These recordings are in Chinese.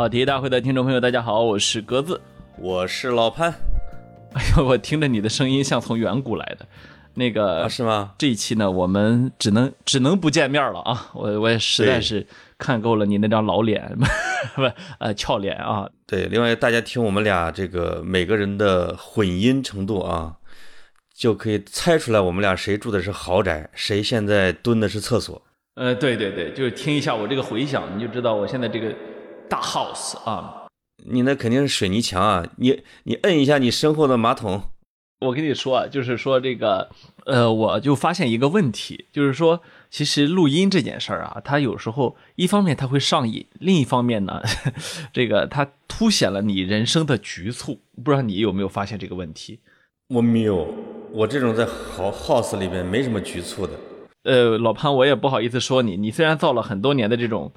跑题大会的听众朋友，大家好，我是格子，我是老潘。哎呦，我听着你的声音像从远古来的，那个是吗？这一期呢，我们只能只能不见面了啊！我我也实在是看够了你那张老脸，不呃俏脸啊。对，另外大家听我们俩这个每个人的混音程度啊，就可以猜出来我们俩谁住的是豪宅，谁现在蹲的是厕所。呃，对对对，就是听一下我这个回响，你就知道我现在这个大 house 啊。你那肯定是水泥墙啊！你你摁一下你身后的马桶。我跟你说，就是说这个，呃，我就发现一个问题，就是说，其实录音这件事儿啊，它有时候一方面它会上瘾，另一方面呢，这个它凸显了你人生的局促。不知道你有没有发现这个问题？我没有，我这种在好 house 里边没什么局促的。呃，老潘，我也不好意思说你，你虽然造了很多年的这种，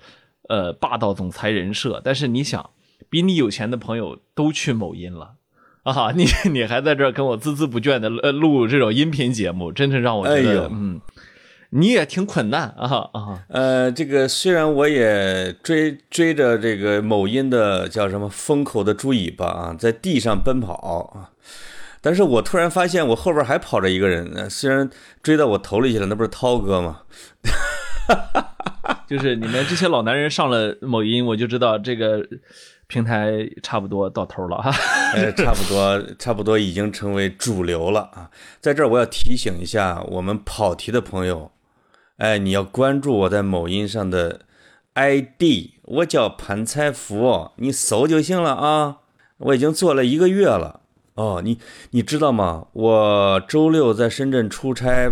呃，霸道总裁人设，但是你想。比你有钱的朋友都去某音了，啊，你 你还在这儿跟我孜孜不倦的呃录这种音频节目，真是让我觉得，嗯，你也挺困难啊啊。呃，这个虽然我也追追着这个某音的叫什么风口的猪尾巴啊，在地上奔跑啊，但是我突然发现我后边还跑着一个人，虽然追到我头里去了，那不是涛哥吗？就是你们这些老男人上了某音，我就知道这个。平台差不多到头了哈，哎，差不多，差不多已经成为主流了啊。在这儿我要提醒一下我们跑题的朋友，哎，你要关注我在某音上的 ID，我叫潘财福，你搜就行了啊。我已经做了一个月了哦，你你知道吗？我周六在深圳出差，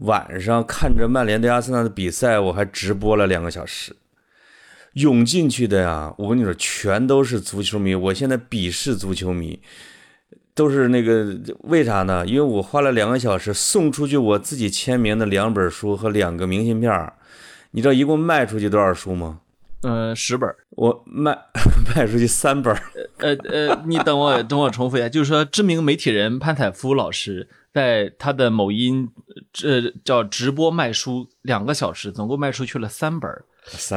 晚上看着曼联对阿森纳的比赛，我还直播了两个小时。涌进去的呀，我跟你说，全都是足球迷。我现在鄙视足球迷，都是那个为啥呢？因为我花了两个小时送出去我自己签名的两本书和两个明信片你知道一共卖出去多少书吗？呃，十本。我卖 卖出去三本。呃呃，你等我等我重复一下，就是说，知名媒体人潘采夫老师在他的某音，这叫直播卖书两个小时，总共卖出去了三本。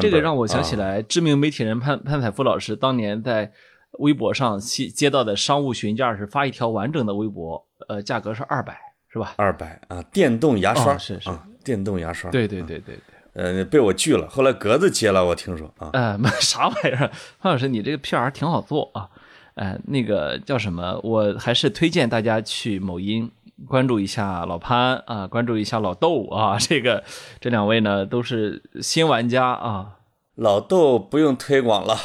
这个让我想起来，知名媒体人潘潘采夫老师当年在微博上接接到的商务询价是发一条完整的微博，呃，价格是二百，是吧？二百啊，电动牙刷是是，电动牙刷，对对对对对，呃，被我拒了，后来格子接了，我听说啊，呃，啥玩意儿？潘老师，你这个 PR 挺好做啊，哎，那个叫什么？我还是推荐大家去某音。关注一下老潘啊，关注一下老豆啊，这个这两位呢都是新玩家啊。老豆不用推广了，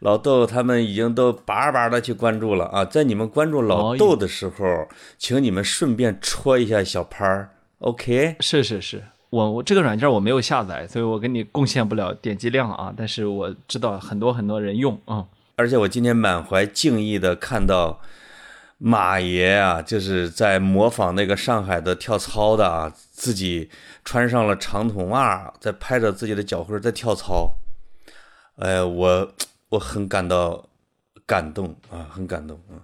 老豆他们已经都叭叭的去关注了啊。在你们关注老豆的时候，请你们顺便戳一下小潘儿，OK？是是是，我我这个软件我没有下载，所以我给你贡献不了点击量啊。但是我知道很多很多人用啊，而且我今天满怀敬意的看到。马爷啊，就是在模仿那个上海的跳操的啊，自己穿上了长筒袜，在拍着自己的脚后在跳操。哎，我我很感到感动啊，很感动啊！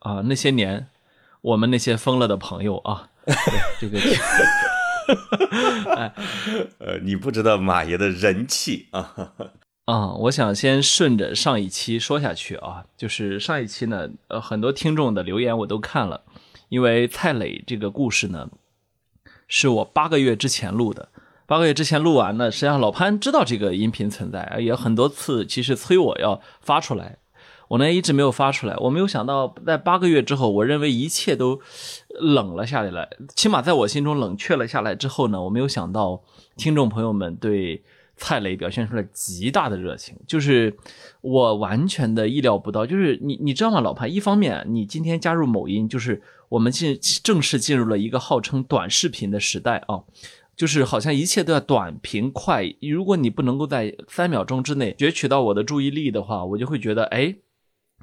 啊，那些年我们那些疯了的朋友啊，这个 哎，呃，你不知道马爷的人气啊。啊，我想先顺着上一期说下去啊，就是上一期呢，呃，很多听众的留言我都看了，因为蔡磊这个故事呢，是我八个月之前录的，八个月之前录完呢，实际上老潘知道这个音频存在，也很多次其实催我要发出来，我呢一直没有发出来，我没有想到在八个月之后，我认为一切都冷了下来了，起码在我心中冷却了下来之后呢，我没有想到听众朋友们对。蔡磊表现出了极大的热情，就是我完全的意料不到。就是你你知道吗，老潘？一方面，你今天加入某音，就是我们进正式进入了一个号称短视频的时代啊，就是好像一切都要短平快。如果你不能够在三秒钟之内攫取到我的注意力的话，我就会觉得，哎，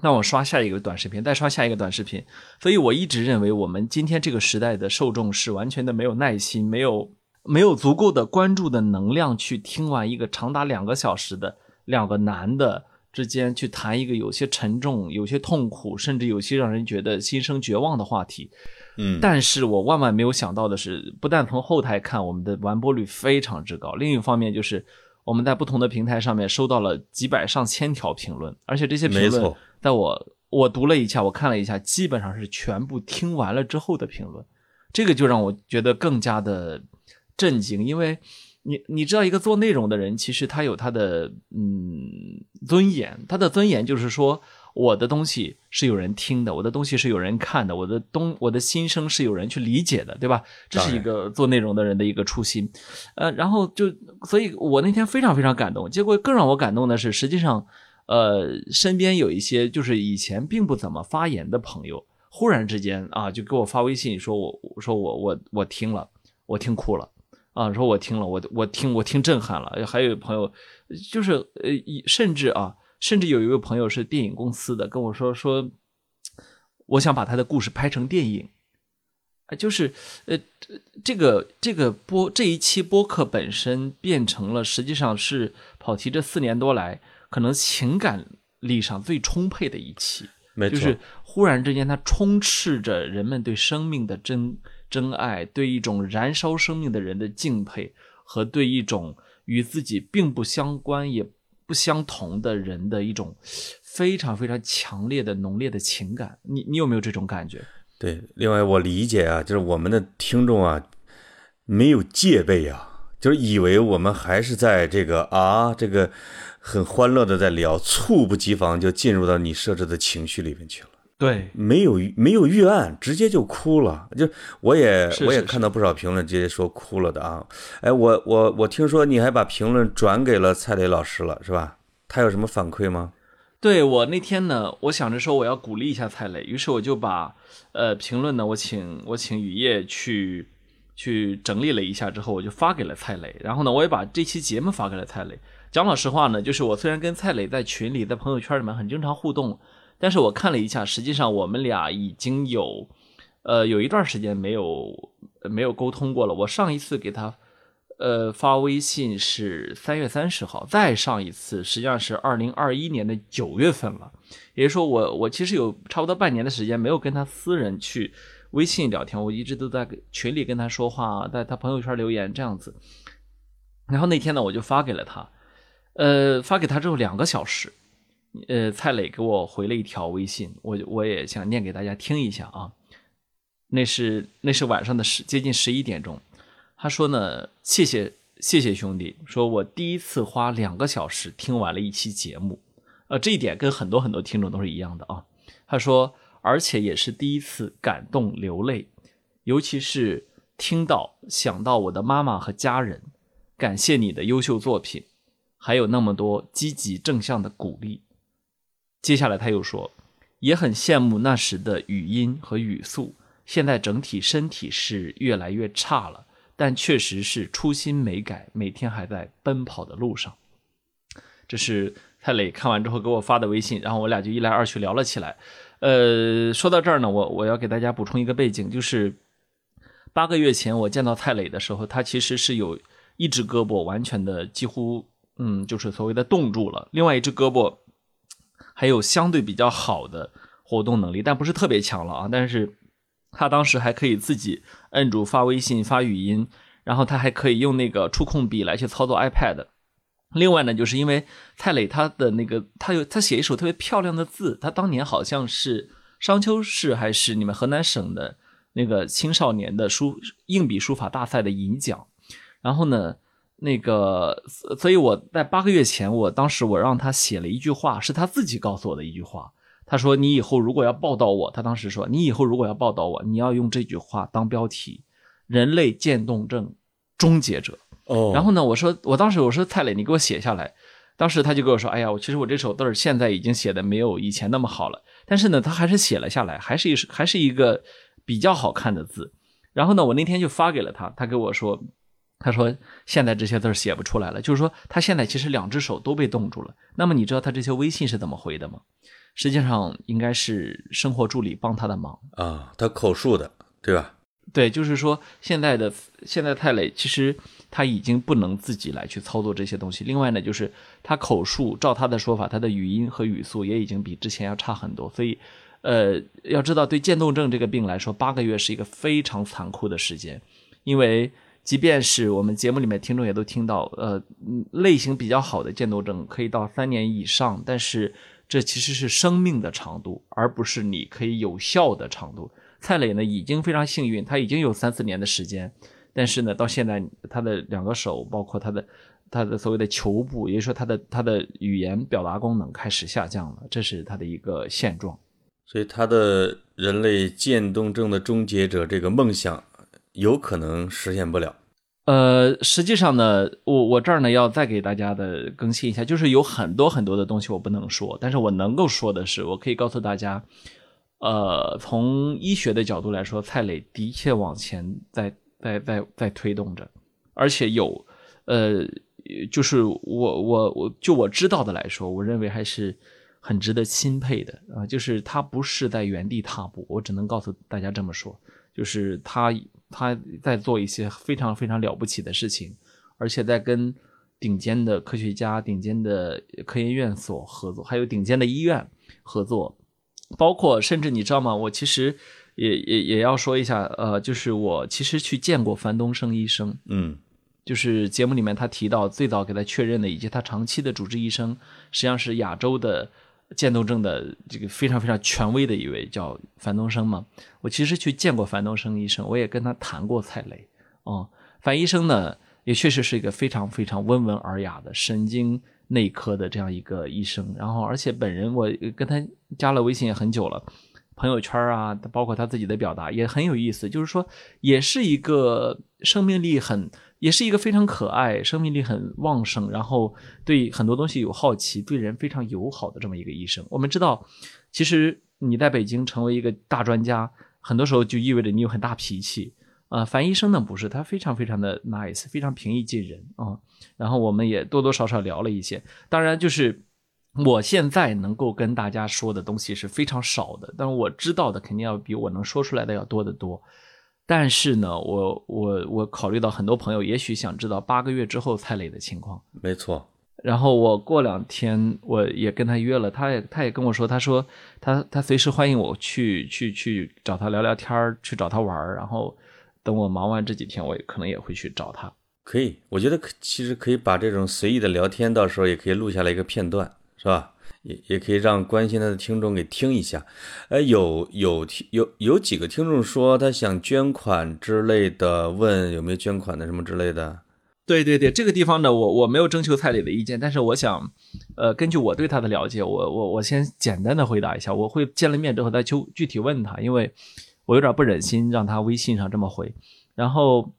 那我刷下一个短视频，再刷下一个短视频。所以我一直认为，我们今天这个时代的受众是完全的没有耐心，没有。没有足够的关注的能量去听完一个长达两个小时的两个男的之间去谈一个有些沉重、有些痛苦，甚至有些让人觉得心生绝望的话题。嗯，但是我万万没有想到的是，不但从后台看，我们的完播率非常之高，另一方面就是我们在不同的平台上面收到了几百上千条评论，而且这些评论，在我我读了一下，我看了一下，基本上是全部听完了之后的评论，这个就让我觉得更加的震惊，因为你你知道，一个做内容的人，其实他有他的嗯尊严，他的尊严就是说。我的东西是有人听的，我的东西是有人看的，我的东我的心声是有人去理解的，对吧？这是一个做内容的人的一个初心，呃，然后就，所以我那天非常非常感动。结果更让我感动的是，实际上，呃，身边有一些就是以前并不怎么发言的朋友，忽然之间啊，就给我发微信说，我说我我我听了，我听哭了啊，说我听了，我我听我听震撼了。还有朋友就是呃，甚至啊。甚至有一位朋友是电影公司的，跟我说说，我想把他的故事拍成电影，啊，就是呃，这个这个播这一期播客本身变成了，实际上是跑题这四年多来可能情感力上最充沛的一期，没错，就是忽然之间它充斥着人们对生命的真真爱，对一种燃烧生命的人的敬佩，和对一种与自己并不相关也。不相同的人的一种非常非常强烈的浓烈的情感，你你有没有这种感觉？对，另外我理解啊，就是我们的听众啊没有戒备啊，就是以为我们还是在这个啊这个很欢乐的在聊，猝不及防就进入到你设置的情绪里面去了。对，没有没有预案，直接就哭了。就我也是我也看到不少评论，直接说哭了的啊。哎，我我我听说你还把评论转给了蔡磊老师了，是吧？他有什么反馈吗？对我那天呢，我想着说我要鼓励一下蔡磊，于是我就把呃评论呢，我请我请雨夜去去整理了一下之后，我就发给了蔡磊。然后呢，我也把这期节目发给了蔡磊。讲老实话呢，就是我虽然跟蔡磊在群里、在朋友圈里面很经常互动。但是我看了一下，实际上我们俩已经有，呃，有一段时间没有没有沟通过了。我上一次给他，呃，发微信是三月三十号，再上一次实际上是二零二一年的九月份了。也就是说，我我其实有差不多半年的时间没有跟他私人去微信聊天，我一直都在群里跟他说话，在他朋友圈留言这样子。然后那天呢，我就发给了他，呃，发给他之后两个小时。呃，蔡磊给我回了一条微信，我我也想念给大家听一下啊。那是那是晚上的十接近十一点钟，他说呢，谢谢谢谢兄弟，说我第一次花两个小时听完了一期节目，呃，这一点跟很多很多听众都是一样的啊。他说，而且也是第一次感动流泪，尤其是听到想到我的妈妈和家人，感谢你的优秀作品，还有那么多积极正向的鼓励。接下来他又说，也很羡慕那时的语音和语速。现在整体身体是越来越差了，但确实是初心没改，每天还在奔跑的路上。这是蔡磊看完之后给我发的微信，然后我俩就一来二去聊了起来。呃，说到这儿呢，我我要给大家补充一个背景，就是八个月前我见到蔡磊的时候，他其实是有一只胳膊完全的几乎，嗯，就是所谓的冻住了，另外一只胳膊。还有相对比较好的活动能力，但不是特别强了啊。但是他当时还可以自己摁住发微信、发语音，然后他还可以用那个触控笔来去操作 iPad。另外呢，就是因为蔡磊他的那个他有他写一首特别漂亮的字，他当年好像是商丘市还是你们河南省的那个青少年的书硬笔书法大赛的银奖。然后呢？那个，所以我在八个月前，我当时我让他写了一句话，是他自己告诉我的一句话。他说：“你以后如果要报道我，他当时说，你以后如果要报道我，你要用这句话当标题，人类渐冻症终结者。”哦。然后呢，我说，我当时我说蔡磊，你给我写下来。当时他就跟我说：“哎呀，我其实我这手字儿现在已经写的没有以前那么好了，但是呢，他还是写了下来，还是一还是一个比较好看的字。”然后呢，我那天就发给了他，他给我说。他说：“现在这些字写不出来了，就是说他现在其实两只手都被冻住了。那么你知道他这些微信是怎么回的吗？实际上应该是生活助理帮他的忙啊，他口述的，对吧？对，就是说现在的现在泰磊其实他已经不能自己来去操作这些东西。另外呢，就是他口述，照他的说法，他的语音和语速也已经比之前要差很多。所以，呃，要知道对渐冻症这个病来说，八个月是一个非常残酷的时间，因为。即便是我们节目里面听众也都听到，呃，类型比较好的渐冻症可以到三年以上，但是这其实是生命的长度，而不是你可以有效的长度。蔡磊呢已经非常幸运，他已经有三四年的时间，但是呢到现在他的两个手，包括他的他的所谓的球部，也就是说他的他的语言表达功能开始下降了，这是他的一个现状。所以他的人类渐冻症的终结者这个梦想有可能实现不了。呃，实际上呢，我我这儿呢要再给大家的更新一下，就是有很多很多的东西我不能说，但是我能够说的是，我可以告诉大家，呃，从医学的角度来说，蔡磊的确往前在在在在推动着，而且有，呃，就是我我我就我知道的来说，我认为还是很值得钦佩的啊，就是他不是在原地踏步，我只能告诉大家这么说，就是他。他在做一些非常非常了不起的事情，而且在跟顶尖的科学家、顶尖的科研院所合作，还有顶尖的医院合作，包括甚至你知道吗？我其实也也也要说一下，呃，就是我其实去见过樊东升医生，嗯，就是节目里面他提到最早给他确认的，以及他长期的主治医生，实际上是亚洲的。渐冻症的这个非常非常权威的一位叫樊东升嘛，我其实去见过樊东升医生，我也跟他谈过蔡磊。哦，樊医生呢，也确实是一个非常非常温文尔雅的神经内科的这样一个医生。然后，而且本人我跟他加了微信也很久了，朋友圈啊，包括他自己的表达也很有意思，就是说，也是一个生命力很。也是一个非常可爱、生命力很旺盛，然后对很多东西有好奇、对人非常友好的这么一个医生。我们知道，其实你在北京成为一个大专家，很多时候就意味着你有很大脾气。呃，樊医生呢不是，他非常非常的 nice，非常平易近人啊。然后我们也多多少少聊了一些，当然就是我现在能够跟大家说的东西是非常少的，但是我知道的肯定要比我能说出来的要多得多。但是呢，我我我考虑到很多朋友也许想知道八个月之后蔡磊的情况，没错。然后我过两天我也跟他约了，他也他也跟我说，他说他他随时欢迎我去去去找他聊聊天去找他玩然后等我忙完这几天，我可能也会去找他。可以，我觉得其实可以把这种随意的聊天，到时候也可以录下来一个片段，是吧？也也可以让关心他的听众给听一下，呃，有有听有有几个听众说他想捐款之类的，问有没有捐款的什么之类的。对对对，这个地方呢，我我没有征求蔡磊的意见，但是我想，呃，根据我对他的了解，我我我先简单的回答一下，我会见了面之后再就具体问他，因为我有点不忍心让他微信上这么回。然后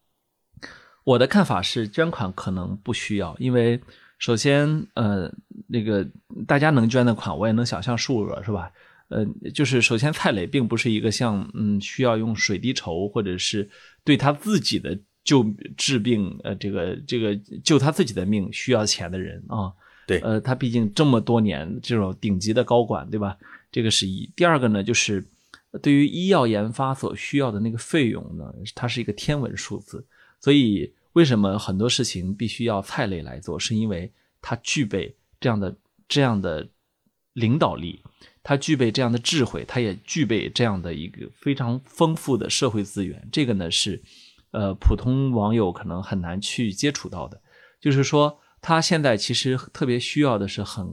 我的看法是，捐款可能不需要，因为。首先，呃，那个大家能捐的款，我也能想象数额，是吧？呃，就是首先，蔡磊并不是一个像嗯需要用水滴筹或者是对他自己的救治病，呃，这个这个救他自己的命需要钱的人啊。对，呃，他毕竟这么多年这种顶级的高管，对吧？这个是一。第二个呢，就是对于医药研发所需要的那个费用呢，它是一个天文数字，所以。为什么很多事情必须要蔡磊来做？是因为他具备这样的这样的领导力，他具备这样的智慧，他也具备这样的一个非常丰富的社会资源。这个呢是，呃，普通网友可能很难去接触到的。就是说，他现在其实特别需要的是很，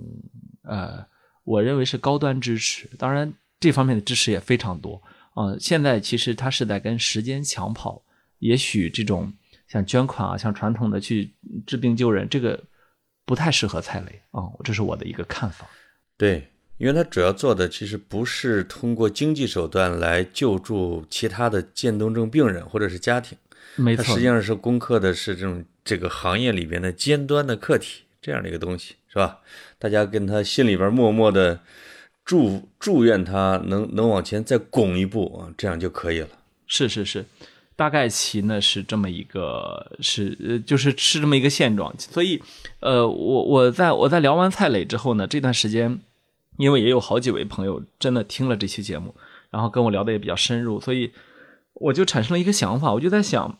呃，我认为是高端支持。当然，这方面的支持也非常多。呃，现在其实他是在跟时间抢跑，也许这种。像捐款啊，像传统的去治病救人，这个不太适合蔡磊啊，这是我的一个看法。对，因为他主要做的其实不是通过经济手段来救助其他的渐冻症病人或者是家庭，没错，实际上是攻克的是这种这个行业里边的尖端的客体这样的一个东西，是吧？大家跟他心里边默默的祝祝愿他能能往前再拱一步啊，这样就可以了。是是是。大概其呢是这么一个，是呃，就是是这么一个现状。所以，呃，我我在我在聊完蔡磊之后呢，这段时间，因为也有好几位朋友真的听了这期节目，然后跟我聊的也比较深入，所以我就产生了一个想法，我就在想，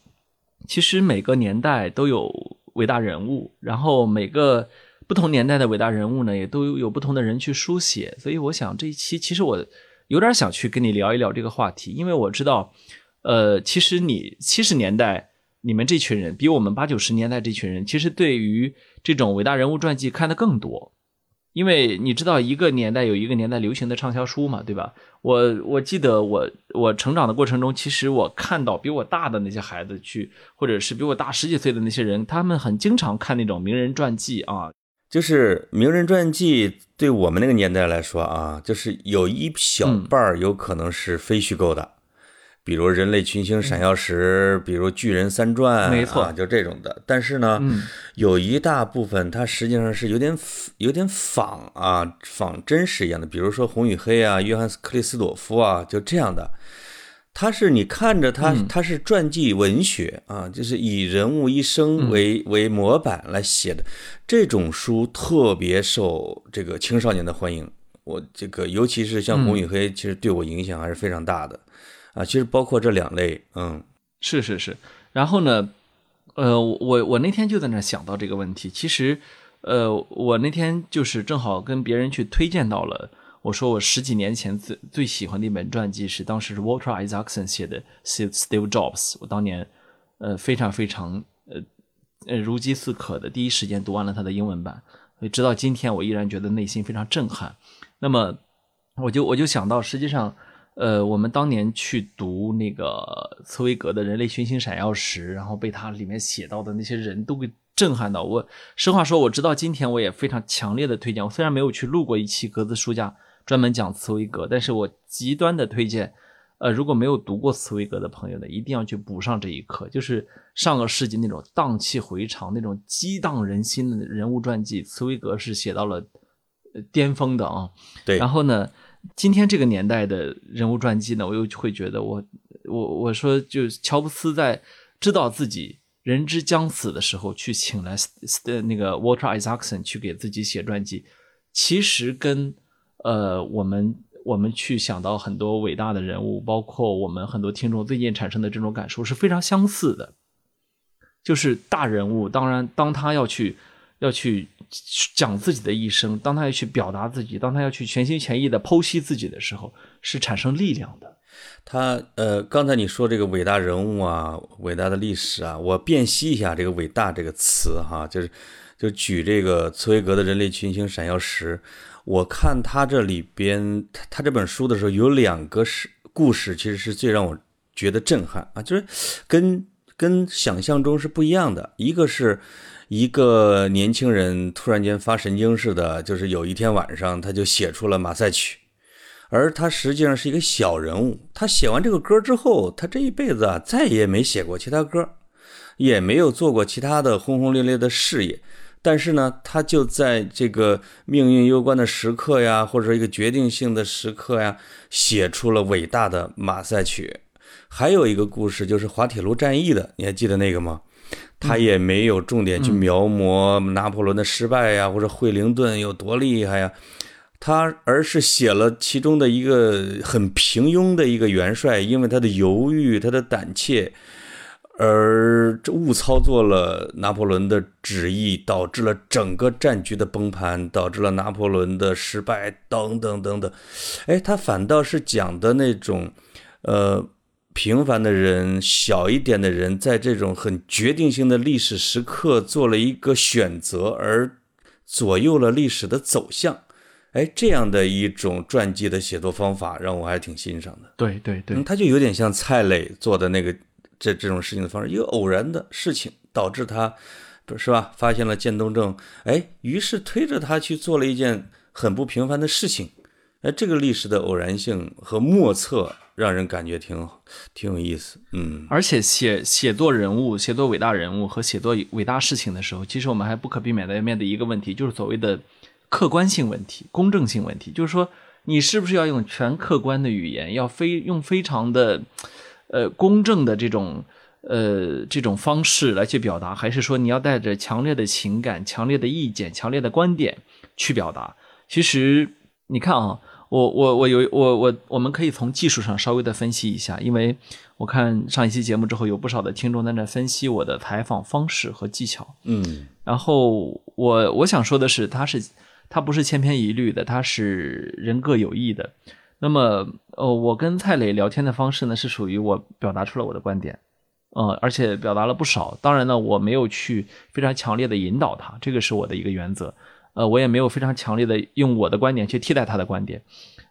其实每个年代都有伟大人物，然后每个不同年代的伟大人物呢，也都有不同的人去书写。所以我想这一期其实我有点想去跟你聊一聊这个话题，因为我知道。呃，其实你七十年代你们这群人，比我们八九十年代这群人，其实对于这种伟大人物传记看的更多。因为你知道，一个年代有一个年代流行的畅销书嘛，对吧？我我记得我我成长的过程中，其实我看到比我大的那些孩子去，或者是比我大十几岁的那些人，他们很经常看那种名人传记啊。就是名人传记，对我们那个年代来说啊，就是有一小半儿有可能是非虚构的。比如人类群星闪耀时，比如巨人三传，没错，就这种的。但是呢，有一大部分它实际上是有点有点仿啊，仿真实一样的。比如说《红与黑》啊，约翰斯克里斯朵夫啊，就这样的。它是你看着它，它是传记文学啊，就是以人物一生为为模板来写的这种书，特别受这个青少年的欢迎。我这个尤其是像《红与黑》，其实对我影响还是非常大的。啊，其实包括这两类，嗯，是是是。然后呢，呃，我我那天就在那想到这个问题。其实，呃，我那天就是正好跟别人去推荐到了，我说我十几年前最最喜欢的一本传记是当时是 Walter Isaacson 写的 Steve Jobs。我当年呃非常非常呃呃如饥似渴的第一时间读完了他的英文版，直到今天我依然觉得内心非常震撼。那么我就我就想到，实际上。呃，我们当年去读那个茨威格的《人类群星闪耀时》，然后被他里面写到的那些人都给震撼到。我实话说，我直到今天我也非常强烈的推荐。我虽然没有去录过一期格子书架专门讲茨威格，但是我极端的推荐。呃，如果没有读过茨威格的朋友呢，一定要去补上这一课。就是上个世纪那种荡气回肠、那种激荡人心的人物传记，茨威格是写到了巅峰的啊。对，然后呢？今天这个年代的人物传记呢，我又会觉得我我我说，就乔布斯在知道自己人之将死的时候，去请来那个 Walter Isaacson 去给自己写传记，其实跟呃我们我们去想到很多伟大的人物，包括我们很多听众最近产生的这种感受是非常相似的，就是大人物，当然当他要去。要去讲自己的一生，当他要去表达自己，当他要去全心全意的剖析自己的时候，是产生力量的。他呃，刚才你说这个伟大人物啊，伟大的历史啊，我辨析一下这个“伟大”这个词哈，就是就举这个茨威格的《人类群星闪耀时》，我看他这里边他他这本书的时候，有两个是故事，其实是最让我觉得震撼啊，就是跟跟想象中是不一样的，一个是。一个年轻人突然间发神经似的，就是有一天晚上，他就写出了《马赛曲》，而他实际上是一个小人物。他写完这个歌之后，他这一辈子啊，再也没写过其他歌，也没有做过其他的轰轰烈烈的事业。但是呢，他就在这个命运攸关的时刻呀，或者说一个决定性的时刻呀，写出了伟大的《马赛曲》。还有一个故事，就是滑铁卢战役的，你还记得那个吗？他也没有重点去描摹拿破仑的失败呀，或者惠灵顿有多厉害呀，他而是写了其中的一个很平庸的一个元帅，因为他的犹豫、他的胆怯，而误操作了拿破仑的旨意，导致了整个战局的崩盘，导致了拿破仑的失败，等等等等。哎，他反倒是讲的那种，呃。平凡的人，小一点的人，在这种很决定性的历史时刻做了一个选择，而左右了历史的走向。哎，这样的一种传记的写作方法，让我还挺欣赏的。对对对，他就有点像蔡磊做的那个这这种事情的方式，一个偶然的事情导致他，不是吧？发现了渐冻症，哎，于是推着他去做了一件很不平凡的事情。哎，这个历史的偶然性和莫测。让人感觉挺挺有意思，嗯，而且写写作人物、写作伟大人物和写作伟大事情的时候，其实我们还不可避免的要面对一个问题，就是所谓的客观性问题、公正性问题。就是说，你是不是要用全客观的语言，要非用非常的呃公正的这种呃这种方式来去表达，还是说你要带着强烈的情感、强烈的意见、强烈的观点去表达？其实你看啊。我我我有我我我们可以从技术上稍微的分析一下，因为我看上一期节目之后，有不少的听众在那分析我的采访方式和技巧。嗯，然后我我想说的是，他是他不是千篇一律的，他是人各有异的。那么，呃，我跟蔡磊聊天的方式呢，是属于我表达出了我的观点，呃，而且表达了不少。当然呢，我没有去非常强烈的引导他，这个是我的一个原则。呃，我也没有非常强烈的用我的观点去替代他的观点。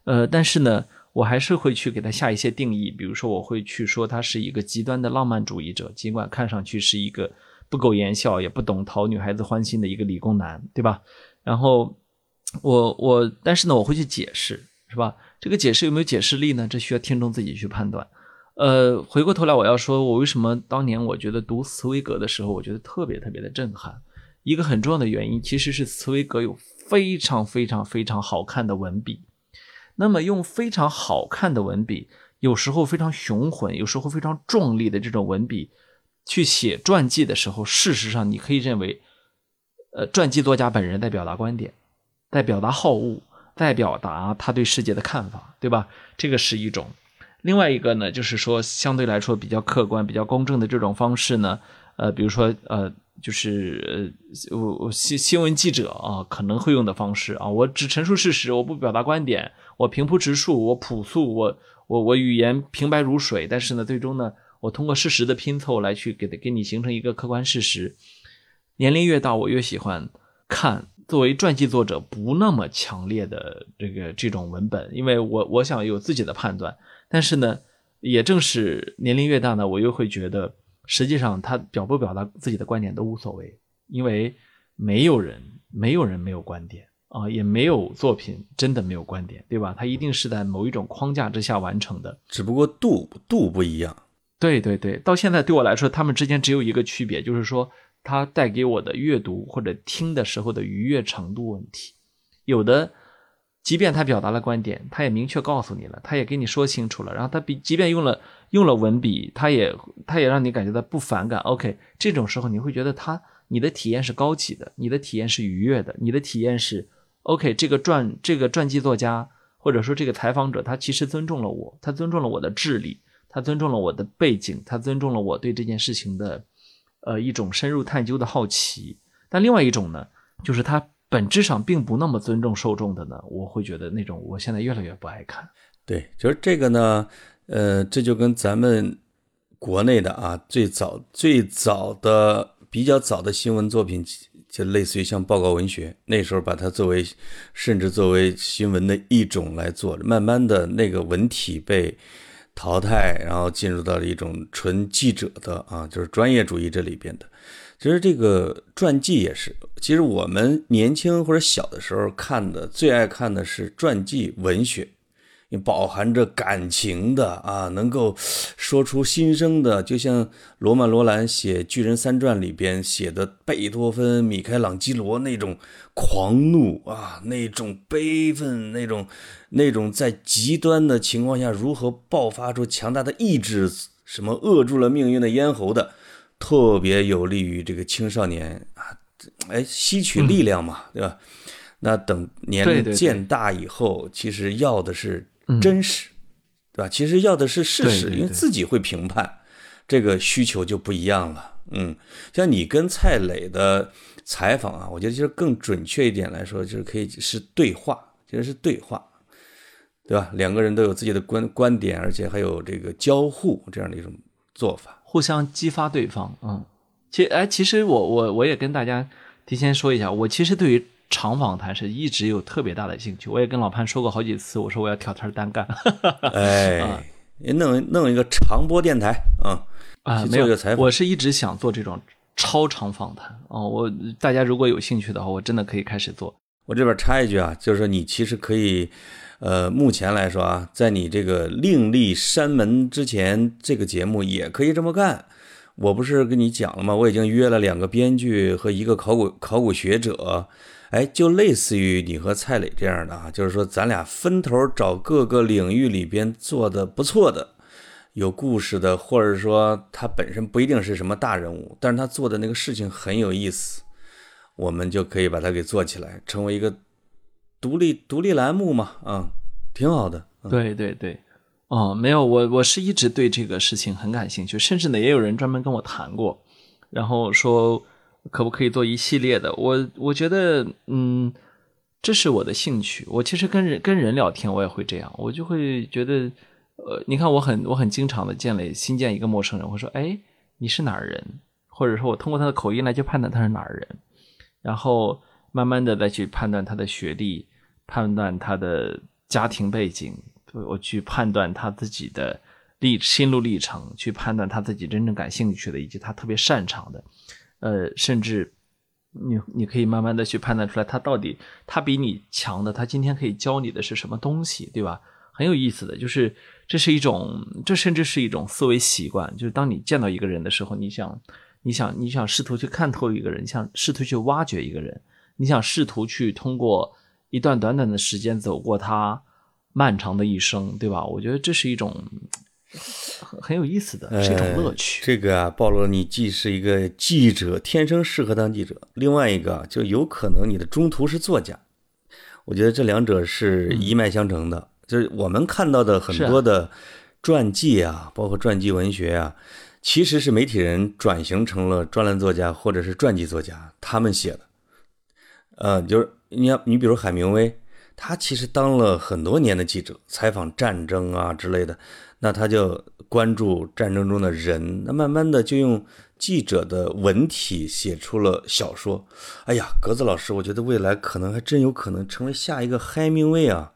呃，但是呢，我还是会去给他下一些定义，比如说我会去说他是一个极端的浪漫主义者，尽管看上去是一个不苟言笑也不懂讨女孩子欢心的一个理工男，对吧？然后我我，但是呢，我会去解释，是吧？这个解释有没有解释力呢？这需要听众自己去判断。呃，回过头来，我要说，我为什么当年我觉得读茨威格的时候，我觉得特别特别的震撼。一个很重要的原因，其实是茨威格有非常非常非常好看的文笔。那么，用非常好看的文笔，有时候非常雄浑，有时候非常壮丽的这种文笔，去写传记的时候，事实上你可以认为，呃，传记作家本人在表达观点，在表达好恶，在表达他对世界的看法，对吧？这个是一种。另外一个呢，就是说相对来说比较客观、比较公正的这种方式呢，呃，比如说呃，就是呃，我我新新闻记者啊可能会用的方式啊，我只陈述事实，我不表达观点，我平铺直述，我朴素，我我我语言平白如水，但是呢，最终呢，我通过事实的拼凑来去给给你形成一个客观事实。年龄越大，我越喜欢看作为传记作者不那么强烈的这个这种文本，因为我我想有自己的判断。但是呢，也正是年龄越大呢，我又会觉得，实际上他表不表达自己的观点都无所谓，因为没有人，没有人没有观点啊，也没有作品真的没有观点，对吧？他一定是在某一种框架之下完成的，只不过度度不一样。对对对，到现在对我来说，他们之间只有一个区别，就是说他带给我的阅读或者听的时候的愉悦程度问题，有的。即便他表达了观点，他也明确告诉你了，他也给你说清楚了。然后他比即便用了用了文笔，他也他也让你感觉到不反感。OK，这种时候你会觉得他你的体验是高级的，你的体验是愉悦的，你的体验是 OK。这个传这个传记作家或者说这个采访者，他其实尊重了我，他尊重了我的智力，他尊重了我的背景，他尊重了我对这件事情的呃一种深入探究的好奇。但另外一种呢，就是他。本质上并不那么尊重受众的呢，我会觉得那种我现在越来越不爱看。对，就是这个呢，呃，这就跟咱们国内的啊，最早最早的比较早的新闻作品，就类似于像报告文学，那时候把它作为甚至作为新闻的一种来做，慢慢的那个文体被淘汰，然后进入到了一种纯记者的啊，就是专业主义这里边的。其实这个传记也是，其实我们年轻或者小的时候看的最爱看的是传记文学，饱含着感情的啊，能够说出心声的，就像罗曼·罗兰写《巨人三传》里边写的贝多芬、米开朗基罗那种狂怒啊，那种悲愤，那种那种在极端的情况下如何爆发出强大的意志，什么扼住了命运的咽喉的。特别有利于这个青少年啊，哎，吸取力量嘛，对吧？那等年龄渐大以后，其实要的是真实，对吧？其实要的是事实，因为自己会评判，这个需求就不一样了。嗯，像你跟蔡磊的采访啊，我觉得其实更准确一点来说，就是可以是对话，其实是对话，对吧？两个人都有自己的观观点，而且还有这个交互这样的一种做法。互相激发对方，嗯，其哎，其实我我我也跟大家提前说一下，我其实对于长访谈是一直有特别大的兴趣。我也跟老潘说过好几次，我说我要挑摊单干。哎，弄弄一个长播电台，啊啊，没有，我是一直想做这种超长访谈哦。我大家如果有兴趣的话，我真的可以开始做。我这边插一句啊，就是说你其实可以。呃，目前来说啊，在你这个另立山门之前，这个节目也可以这么干。我不是跟你讲了吗？我已经约了两个编剧和一个考古考古学者，哎，就类似于你和蔡磊这样的啊，就是说咱俩分头找各个领域里边做的不错的、有故事的，或者说他本身不一定是什么大人物，但是他做的那个事情很有意思，我们就可以把它给做起来，成为一个。独立独立栏目嘛，啊，挺好的。对对对，哦，没有，我我是一直对这个事情很感兴趣，甚至呢，也有人专门跟我谈过，然后说可不可以做一系列的。我我觉得，嗯，这是我的兴趣。我其实跟人跟人聊天，我也会这样，我就会觉得，呃，你看，我很我很经常的见了新见一个陌生人，我说，哎，你是哪儿人，或者说我通过他的口音来去判断他是哪儿人，然后慢慢的再去判断他的学历，判断他的家庭背景，我去判断他自己的历心路历程，去判断他自己真正感兴趣的以及他特别擅长的，呃，甚至。你你可以慢慢的去判断出来，他到底他比你强的，他今天可以教你的是什么东西，对吧？很有意思的，就是这是一种，这甚至是一种思维习惯。就是当你见到一个人的时候，你想，你想，你想试图去看透一个人，你想试图去挖掘一个人，你想试图去通过一段短短的时间走过他漫长的一生，对吧？我觉得这是一种。很很有意思的，是一种乐趣。这个啊，暴露了你既是一个记者，天生适合当记者；另外一个就有可能你的中途是作家。我觉得这两者是一脉相承的。就是我们看到的很多的传记啊，包括传记文学啊，其实是媒体人转型成了专栏作家或者是传记作家他们写的。呃，就是你要你比如海明威，他其实当了很多年的记者，采访战争啊之类的。那他就关注战争中的人，那慢慢的就用记者的文体写出了小说。哎呀，格子老师，我觉得未来可能还真有可能成为下一个海明威啊，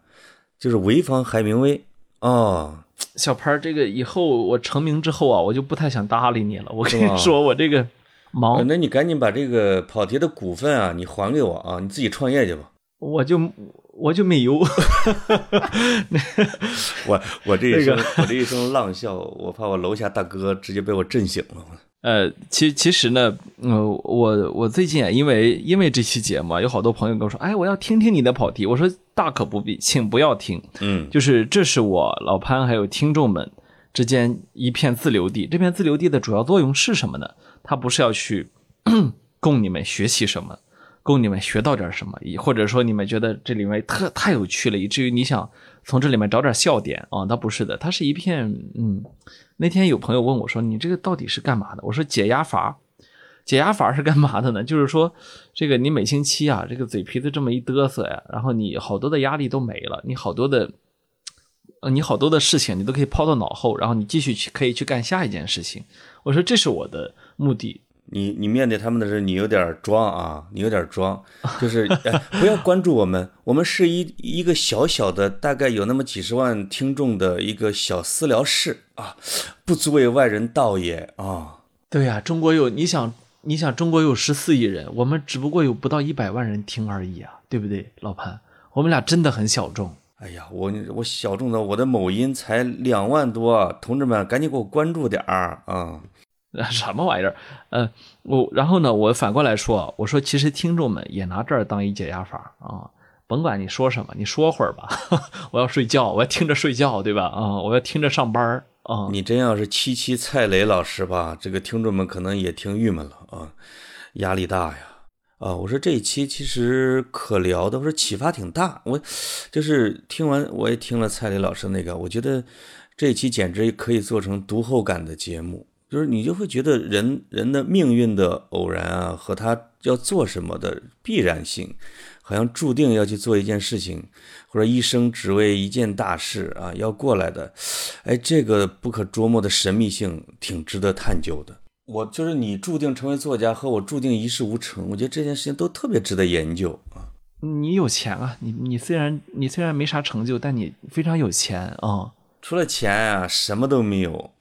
就是潍坊海明威哦。小潘，这个以后我成名之后啊，我就不太想搭理你了。我跟你说，我这个忙。那你赶紧把这个跑题的股份啊，你还给我啊，你自己创业去吧。我就。我就没有，我我这一声我这一声浪笑，我怕我楼下大哥直接被我震醒了。呃，其其实呢，呃，我我最近啊，因为因为这期节目，有好多朋友跟我说，哎，我要听听你的跑题。我说大可不必，请不要听。嗯，就是这是我老潘还有听众们之间一片自留地。这片自留地的主要作用是什么呢？它不是要去 供你们学习什么。供你们学到点什么，或者说你们觉得这里面特太有趣了，以至于你想从这里面找点笑点啊？那不是的，它是一片嗯。那天有朋友问我说：“你这个到底是干嘛的？”我说：“解压阀。”解压阀是干嘛的呢？就是说，这个你每星期啊，这个嘴皮子这么一嘚瑟呀，然后你好多的压力都没了，你好多的，呃，你好多的事情你都可以抛到脑后，然后你继续去可以去干下一件事情。我说这是我的目的。你你面对他们的时候，你有点装啊，你有点装，就是不要关注我们，我们是一一个小小的，大概有那么几十万听众的一个小私聊室啊，不足为外人道也啊。对呀，中国有你想你想中国有十四亿人，我们只不过有不到一百万人听而已啊，对不对，老潘？我们俩真的很小众。哎呀，我我小众的，我的某音才两万多，同志们赶紧给我关注点儿啊。什么玩意儿？呃，我然后呢？我反过来说，我说其实听众们也拿这儿当一解压法啊，甭管你说什么，你说会儿吧。我要睡觉，我要听着睡觉，对吧？啊，我要听着上班啊。你真要是七七蔡磊老师吧，这个听众们可能也挺郁闷了啊，压力大呀。啊，我说这一期其实可聊的，我说启发挺大。我就是听完，我也听了蔡磊老师那个，我觉得这一期简直可以做成读后感的节目。就是你就会觉得人人的命运的偶然啊，和他要做什么的必然性，好像注定要去做一件事情，或者一生只为一件大事啊要过来的，哎，这个不可捉摸的神秘性挺值得探究的。我就是你注定成为作家和我注定一事无成，我觉得这件事情都特别值得研究啊。你有钱啊，你你虽然你虽然没啥成就，但你非常有钱啊。除了钱啊，什么都没有。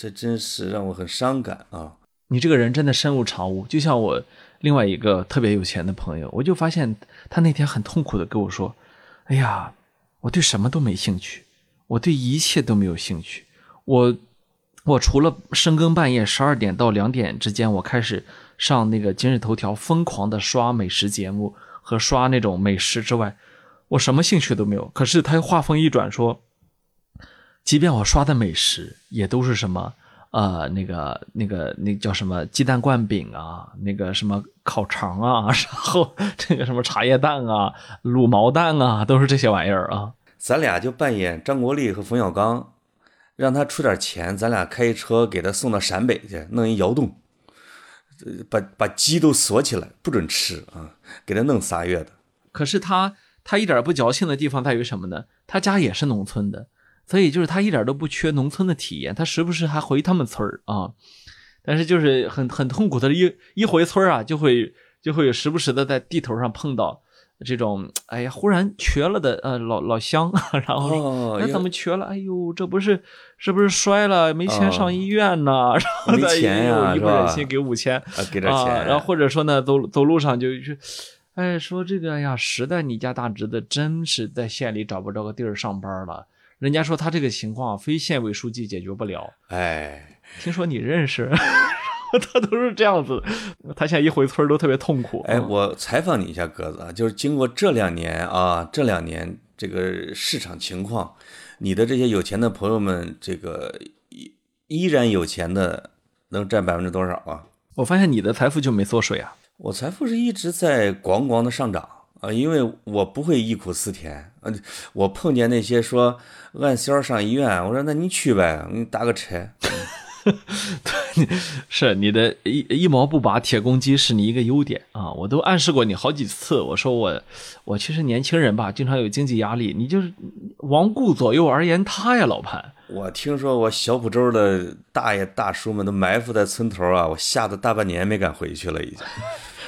这真是让我很伤感啊！你这个人真的身无长物，就像我另外一个特别有钱的朋友，我就发现他那天很痛苦的跟我说：“哎呀，我对什么都没兴趣，我对一切都没有兴趣。我我除了深更半夜十二点到两点之间，我开始上那个今日头条，疯狂的刷美食节目和刷那种美食之外，我什么兴趣都没有。可是他又话锋一转说。”即便我刷的美食也都是什么，呃，那个、那个、那叫什么鸡蛋灌饼啊，那个什么烤肠啊，然后这个什么茶叶蛋啊、卤毛蛋啊，都是这些玩意儿啊。咱俩就扮演张国立和冯小刚，让他出点钱，咱俩开车给他送到陕北去，弄一窑洞，把把鸡都锁起来，不准吃啊，给他弄仨月的。可是他他一点不矫情的地方在于什么呢？他家也是农村的。所以就是他一点都不缺农村的体验，他时不时还回他们村儿啊。但是就是很很痛苦的，一一回村啊，就会就会有时不时的在地头上碰到这种，哎呀，忽然瘸了的呃老老乡，然后哦，哎怎么瘸了？哎呦，这不是是不是摔了？没钱上医院呢？然后没再钱呀哎呦一不忍心给五千啊给点钱，啊，然后或者说呢，走走路上就去。哎，说这个哎呀，实在你家大侄子真是在县里找不着个地儿上班了。人家说他这个情况非县委书记解决不了。哎，听说你认识，他都是这样子。他现在一回村儿都特别痛苦。哎，嗯我采访你一下，鸽子啊，就是经过这两年啊，这两年这个市场情况，你的这些有钱的朋友们，这个依依然有钱的能占百分之多少啊？我发现你的财富就没缩水啊。我财富是一直在咣咣的上涨啊，因为我不会忆苦思甜啊。我碰见那些说按销上医院，我说那你去呗，我给你打个车。是你的一一毛不拔铁公鸡是你一个优点啊！我都暗示过你好几次，我说我我其实年轻人吧，经常有经济压力，你就是罔顾左右而言他呀，老潘。我听说我小浦州的大爷大叔们都埋伏在村头啊，我吓得大半年没敢回去了，已经。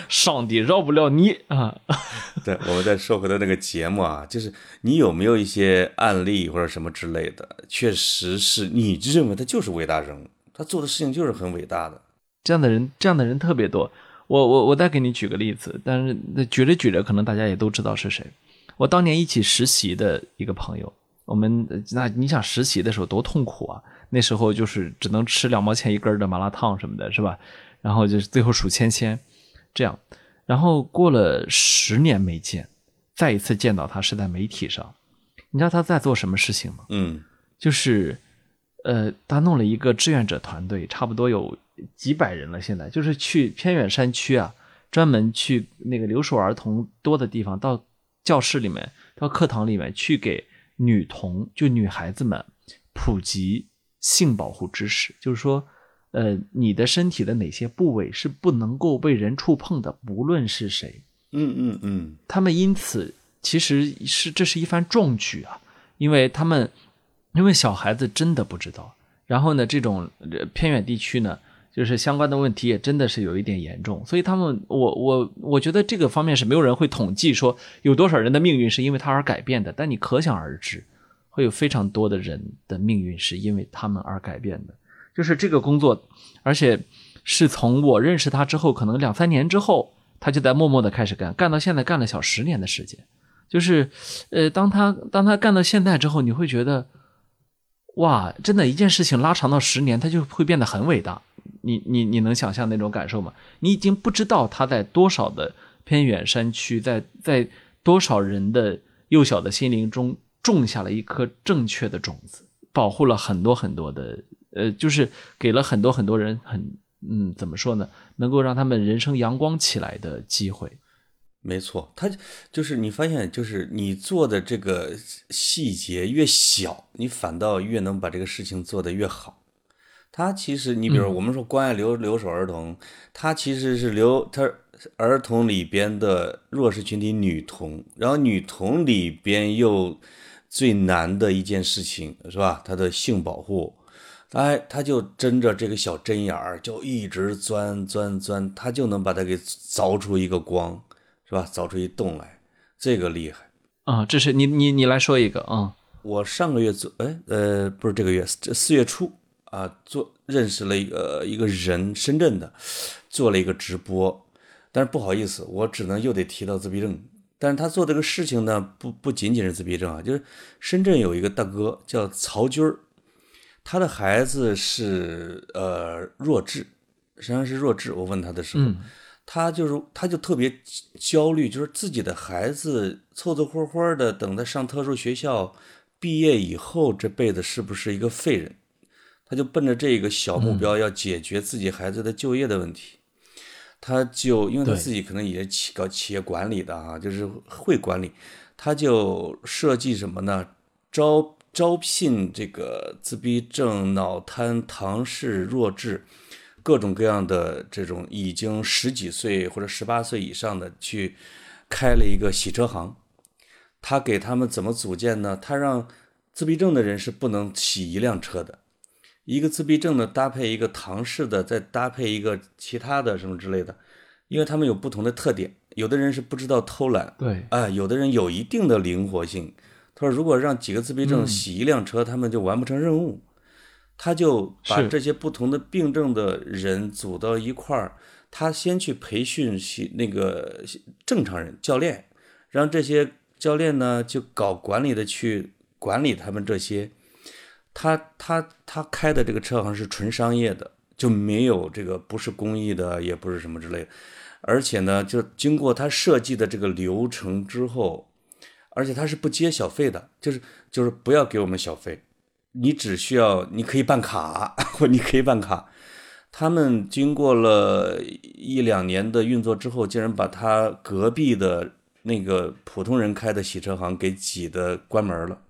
上帝饶不了你啊！对，我们再说回到那个节目啊，就是你有没有一些案例或者什么之类的，确实是你认为他就是伟大人物，他做的事情就是很伟大的。这样的人，这样的人特别多。我我我再给你举个例子，但是那举着举着，可能大家也都知道是谁。我当年一起实习的一个朋友，我们呃那你想实习的时候多痛苦啊！那时候就是只能吃两毛钱一根的麻辣烫什么的，是吧？然后就是最后数签签，这样。然后过了十年没见，再一次见到他是在媒体上。你知道他在做什么事情吗？嗯就是，呃，他弄了一个志愿者团队，差不多有几百人了。现在就是去偏远山区啊，专门去那个留守儿童多的地方，到教室里面，到课堂里面去给女童，就女孩子们普及性保护知识。就是说，呃，你的身体的哪些部位是不能够被人触碰的，不论是谁。嗯嗯嗯，他们因此其实是这是一番壮举啊，因为他们因为小孩子真的不知道，然后呢，这种呃偏远地区呢，就是相关的问题也真的是有一点严重，所以他们我我我觉得这个方面是没有人会统计说有多少人的命运是因为他而改变的，但你可想而知，会有非常多的人的命运是因为他们而改变的，就是这个工作，而且是从我认识他之后，可能两三年之后。他就在默默的开始干，干到现在干了小十年的时间，就是，呃，当他当他干到现在之后，你会觉得，哇，真的，一件事情拉长到十年，他就会变得很伟大。你你你能想象那种感受吗？你已经不知道他在多少的偏远山区，在在多少人的幼小的心灵中种下了一颗正确的种子，保护了很多很多的，呃，就是给了很多很多人很。嗯，怎么说呢？能够让他们人生阳光起来的机会，没错，他就是你发现，就是你做的这个细节越小，你反倒越能把这个事情做得越好。他其实，你比如我们说关爱留留守儿童，他其实是留他儿童里边的弱势群体女童，然后女童里边又最难的一件事情是吧？她的性保护。哎，他就睁着这个小针眼儿，就一直钻钻钻，他就能把它给凿出一个光，是吧？凿出一洞来，这个厉害啊！这是你你你来说一个啊！我上个月做，哎呃，不是这个月，这四月初啊，做认识了一个一个人，深圳的，做了一个直播，但是不好意思，我只能又得提到自闭症。但是他做这个事情呢，不不仅仅是自闭症啊，就是深圳有一个大哥叫曹军儿。他的孩子是呃弱智，实际上是弱智。我问他的时候，嗯、他就是他就特别焦虑，就是自己的孩子凑凑合合的，等他上特殊学校毕业以后，这辈子是不是一个废人？他就奔着这个小目标，要解决自己孩子的就业的问题。嗯、他就因为他自己可能也企搞企业管理的啊，就是会管理，他就设计什么呢？招。招聘这个自闭症、脑瘫、唐氏弱智，各种各样的这种已经十几岁或者十八岁以上的，去开了一个洗车行。他给他们怎么组建呢？他让自闭症的人是不能洗一辆车的，一个自闭症的搭配一个唐氏的，再搭配一个其他的什么之类的，因为他们有不同的特点。有的人是不知道偷懒，对，啊，有的人有一定的灵活性。他说，如果让几个自闭症洗一辆车，他们就完不成任务。他就把这些不同的病症的人组到一块儿，他先去培训洗那个正常人教练，让这些教练呢就搞管理的去管理他们这些。他他他开的这个车行是纯商业的，就没有这个不是公益的，也不是什么之类的。而且呢，就经过他设计的这个流程之后，而且他是不接小费的，就是就是不要给我们小费，你只需要你可以办卡，或你可以办卡。他们经过了一两年的运作之后，竟然把他隔壁的那个普通人开的洗车行给挤得关门了。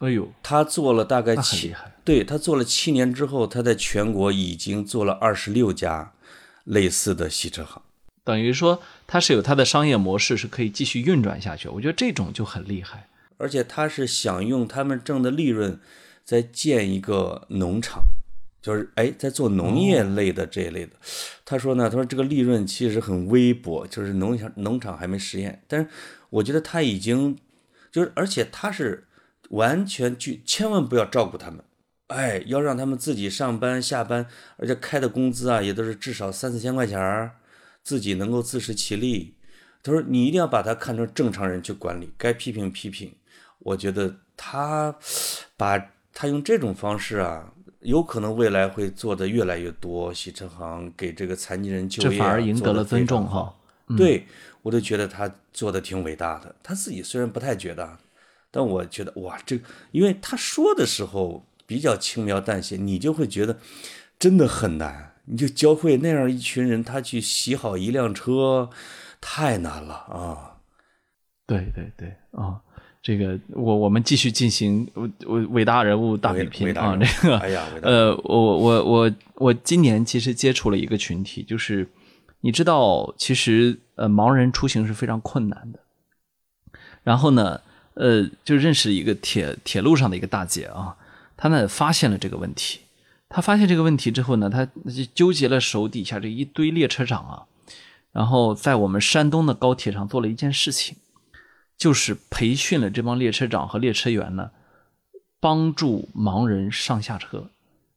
哎呦，他做了大概七。对他做了七年之后，他在全国已经做了二十六家类似的洗车行。等于说它是有它的商业模式，是可以继续运转下去。我觉得这种就很厉害。而且他是想用他们挣的利润，再建一个农场，就是哎，在做农业类的这一类的。他说呢，他说这个利润其实很微薄，就是农场农场还没实验，但是我觉得他已经就是，而且他是完全去，千万不要照顾他们，哎，要让他们自己上班下班，而且开的工资啊也都是至少三四千块钱儿，自己能够自食其力。他说：“你一定要把他看成正常人去管理，该批评批评。我觉得他把他用这种方式啊，有可能未来会做的越来越多。洗车行给这个残疾人就业、啊，这反而赢得了尊重哈。嗯对，我都觉得他做的挺伟大的。他自己虽然不太觉得，但我觉得哇，这因为他说的时候比较轻描淡写，你就会觉得真的很难。你就教会那样一群人，他去洗好一辆车，太难了啊！对对对啊、这个我我们继续进行伟伟伟大人物大比拼啊，这个哎呀，伟大呃，我我我我今年其实接触了一个群体，就是你知道，其实呃盲人出行是非常困难的。然后呢，呃，就认识一个铁铁路上的一个大姐啊，她呢发现了这个问题。他发现这个问题之后呢，他就纠结了手底下这一堆列车长啊，然后在我们山东的高铁上做了一件事情，就是培训了这帮列车长和列车员呢，帮助盲人上下车。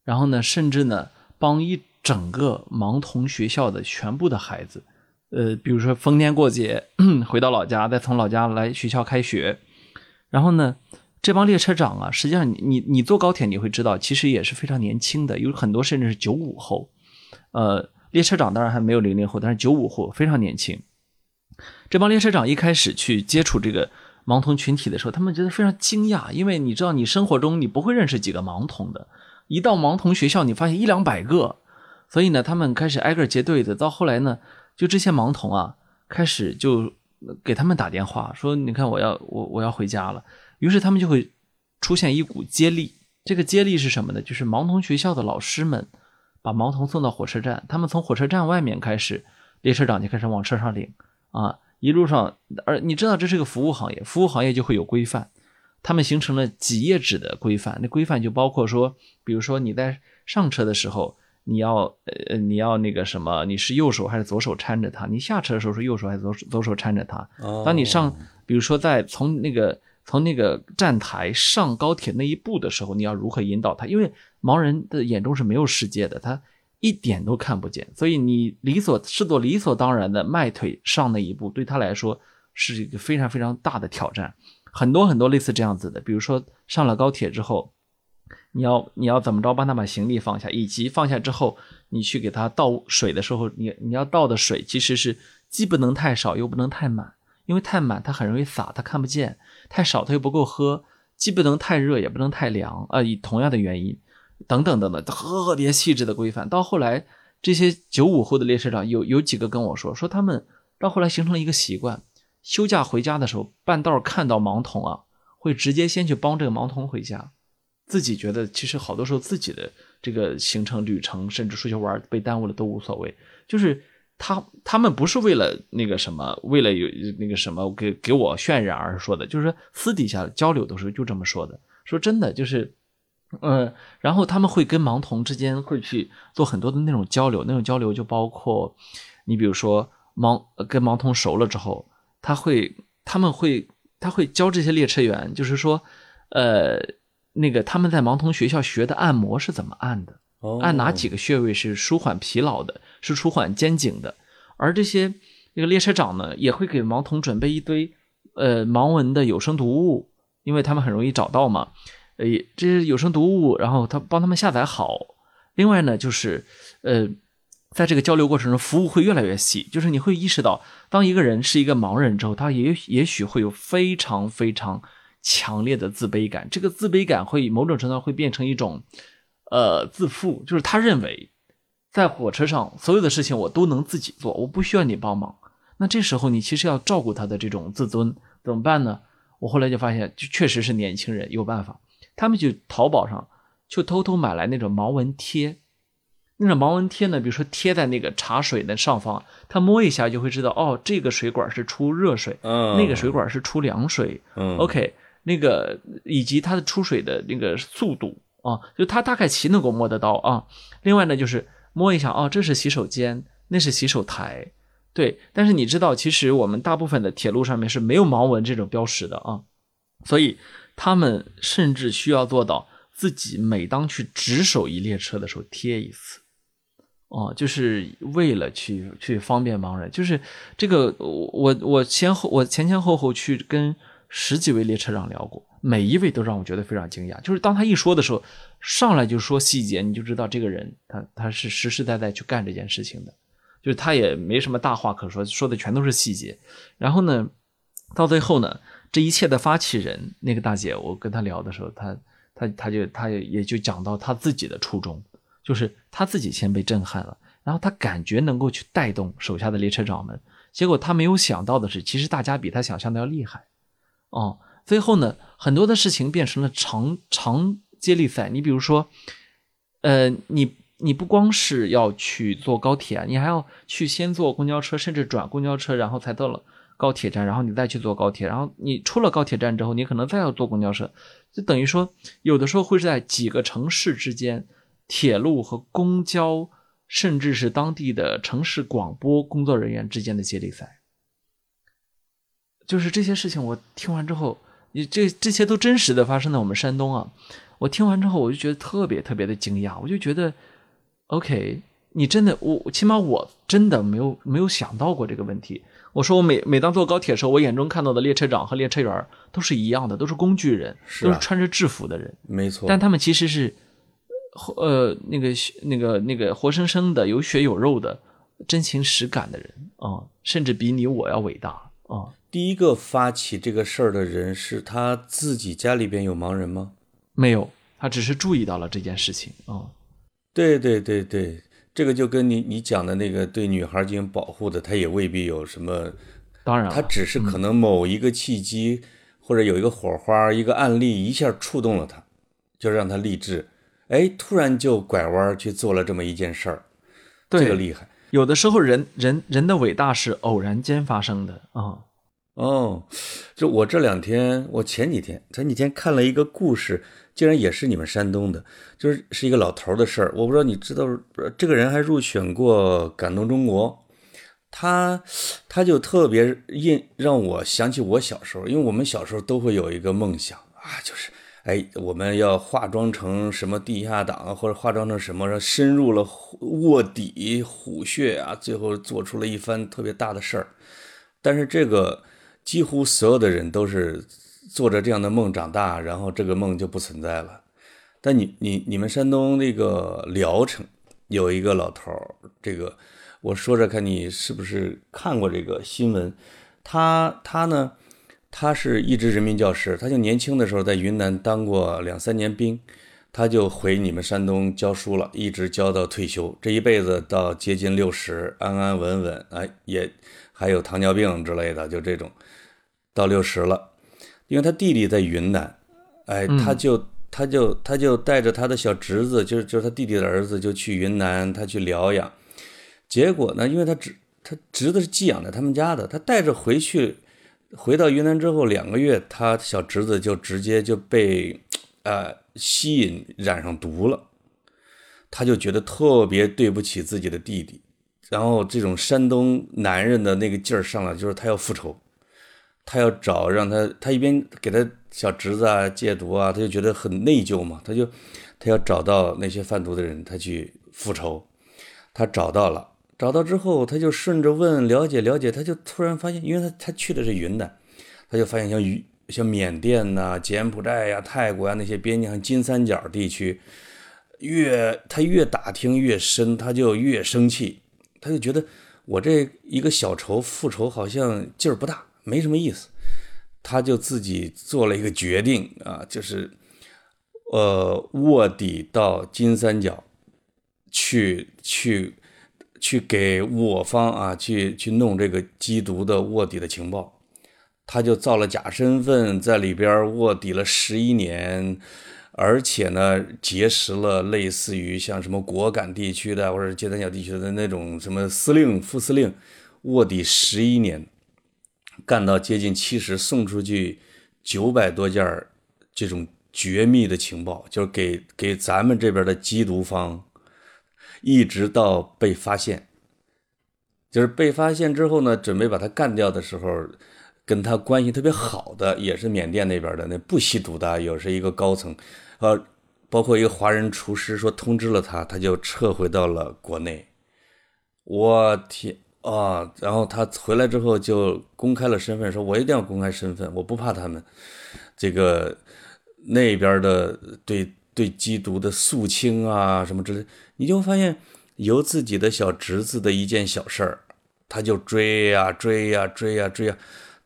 然后呢，甚至呢，帮一整个盲童学校的全部的孩子，呃，比如说逢年过节 回到老家，再从老家来学校开学，然后呢，这帮列车长啊，实际上你你你坐高铁你会知道，其实也是非常年轻的，有很多甚至是九五后，呃，列车长当然还没有零零后，但是九五后非常年轻。这帮列车长一开始去接触这个盲童群体的时候，他们觉得非常惊讶，因为你知道，你生活中你不会认识几个盲童的，一到盲童学校，你发现一两百个，所以呢，他们开始挨个结对子。到后来呢，就这些盲童啊，开始就给他们打电话说：“你看，我要我我要回家了。”于是他们就会出现一股接力。这个接力是什么呢？就是盲童学校的老师们把盲童送到火车站，他们从火车站外面开始，列车长就开始往车上领啊，一路上，而你知道这是个服务行业，服务行业就会有规范。他们形成了几页纸的规范，那规范就包括说，比如说你在上车的时候，你要呃你要那个什么，你是右手还是左手搀着他？你下车的时候是右手还是左手左手搀着它？哦当你上，比如说在从那个从那个站台上高铁那一步的时候，你要如何引导他？因为盲人的眼中是没有世界的，他一点都看不见，所以你理所视作理所当然的迈腿上那一步，对他来说是一个非常非常大的挑战。很多很多类似这样子的，比如说上了高铁之后，你要你要怎么着帮他把行李放下，以及放下之后，你去给他倒水的时候，你你要倒的水其实是既不能太少又不能太满，因为太满它很容易洒，他看不见；太少他又不够喝，既不能太热也不能太凉啊、以同样的原因，等等等等，特别细致的规范。到后来，这些九五后的列车长有有几个跟我说，说他们到后来形成了一个习惯，休假回家的时候，半道看到盲童啊，会直接先去帮这个盲童回家。自己觉得其实好多时候自己的这个行程旅程，甚至出去玩被耽误了都无所谓。就是他他们不是为了那个什么，为了有那个什么给给我渲染而说的，就是说私底下交流的时候就这么说的。说真的，就是嗯，然后他们会跟盲童之间会去做很多的那种交流，那种交流就包括，你比如说盲跟盲童熟了之后，他会他们会他会教这些列车员，就是说，呃，那个他们在盲童学校学的按摩是怎么按的，按哪几个穴位是舒缓疲劳的，是舒缓肩颈的，而这些那个列车长呢，也会给盲童准备一堆呃盲文的有声读物，因为他们很容易找到嘛。呃，这是有声读物，然后他帮他们下载好。另外呢，就是呃，在这个交流过程中，服务会越来越细。就是你会意识到，当一个人是一个盲人之后，他也也许会有非常非常强烈的自卑感。这个自卑感会某种程度上会变成一种呃自负，就是他认为在火车上所有的事情我都能自己做，我不需要你帮忙。那这时候你其实要照顾他的这种自尊，怎么办呢？我后来就发现，就确实是年轻人有办法。他们就淘宝上就偷偷买来那种盲文贴，那种盲文贴呢，比如说贴在那个茶水的上方，他摸一下就会知道，哦，这个水管是出热水，嗯，那个水管是出凉水，嗯，OK，那个以及它的出水的那个速度啊，就他大概其能够摸得到啊。另外呢，就是摸一下，哦，这是洗手间，那是洗手台，对。但是你知道，其实我们大部分的铁路上面是没有盲文这种标识的啊，所以。他们甚至需要做到自己每当去值守一列车的时候贴一次，哦，就是为了去去方便盲人。就是这个，我我先后我前前后后去跟十几位列车长聊过，每一位都让我觉得非常惊讶。就是当他一说的时候，上来就说细节，你就知道这个人他他是实实在在去干这件事情的，就是他也没什么大话可说，说的全都是细节。然后呢，到最后呢。这一切的发起人那个大姐，我跟她聊的时候，她她她就她也就讲到她自己的初衷，就是她自己先被震撼了，然后她感觉能够去带动手下的列车长们，结果她没有想到的是，其实大家比她想象的要厉害，哦，最后呢，很多的事情变成了长长接力赛。你比如说，呃，你你不光是要去坐高铁，你还要去先坐公交车，甚至转公交车，然后才到了。高铁站，然后你再去坐高铁，然后你出了高铁站之后，你可能再要坐公交车，就等于说，有的时候会是在几个城市之间，铁路和公交，甚至是当地的城市广播工作人员之间的接力赛。就是这些事情，我听完之后，你这这些都真实的发生在我们山东啊！我听完之后，我就觉得特别特别的惊讶，我就觉得，OK，你真的，我起码我真的没有没有想到过这个问题。我说我每每当坐高铁的时候，我眼中看到的列车长和列车员都是一样的，都是工具人，都是穿着制服的人。没错，但他们其实是，呃，那个那个那个活生生的、有血有肉的、真情实感的人啊，甚至比你我要伟大啊！第一个发起这个事儿的人是他自己家里边有盲人吗？没有，他只是注意到了这件事情哦。对对对对。这个就跟你你讲的那个对女孩进行保护的，他也未必有什么。当然，他只是可能某一个契机，或者有一个火花，一个案例一下触动了他，就让他励志。哎，突然就拐弯去做了这么一件事儿，这个厉害。有的时候，人人人的伟大是偶然间发生的啊。哦，就我这两天，我前几天前几天看了一个故事。竟然也是你们山东的，就是是一个老头的事儿。我不知道你知道，这个人还入选过感动中国。他他就特别印让我想起我小时候，因为我们小时候都会有一个梦想啊，就是哎，我们要化妆成什么地下党，或者化妆成什么，深入了卧底虎穴啊，最后做出了一番特别大的事儿。但是这个几乎所有的人都是。做着这样的梦长大，然后这个梦就不存在了。但你你你们山东那个聊城有一个老头儿，这个我说着看你是不是看过这个新闻？他他呢，他是一直人民教师，他就年轻的时候在云南当过两三年兵，他就回你们山东教书了，一直教到退休，这一辈子到接近六十，安安稳稳，哎，也还有糖尿病之类的，就这种到六十了。因为他弟弟在云南，哎，他就他就他就带着他的小侄子，就是就是他弟弟的儿子，就去云南，他去疗养。结果呢，因为他侄他侄子是寄养在他们家的，他带着回去，回到云南之后两个月，他小侄子就直接就被，呃，吸引染上毒了，他就觉得特别对不起自己的弟弟，然后这种山东男人的那个劲儿上来，就是他要复仇，他要找让他，他一边给他小侄子啊戒毒啊，他就觉得很内疚嘛，他就他要找到那些贩毒的人，他去复仇，他找到了，找到之后，他就顺着问了解了解，他就突然发现，因为他他去的是云南，他就发现像云。像缅甸呐、柬埔寨呀、泰国呀那些边境金三角地区，越他越打听越深，他就越生气，他就觉得我这一个小仇复仇好像劲儿不大，没什么意思，他就自己做了一个决定啊，就是呃卧底到金三角去去去给我方啊去去弄这个缉毒的卧底的情报。他就造了假身份，在里边卧底了十一年，而且呢，结识了类似于像什么果敢地区的或者金三角地区的那种什么司令、副司令，卧底十一年，干到接近七十，送出去九百多件这种绝密的情报，就是给给咱们这边的缉毒方，一直到被发现，就是被发现之后呢，准备把他干掉的时候。跟他关系特别好的也是缅甸那边的那不吸毒的，也是一个高层，呃，包括一个华人厨师说通知了他，他就撤回到了国内。我天啊！然后他回来之后就公开了身份，说我一定要公开身份，我不怕他们这个那边的对对缉毒的肃清啊什么之类。你就发现由自己的小侄子的一件小事儿，他就追呀追呀追呀追呀。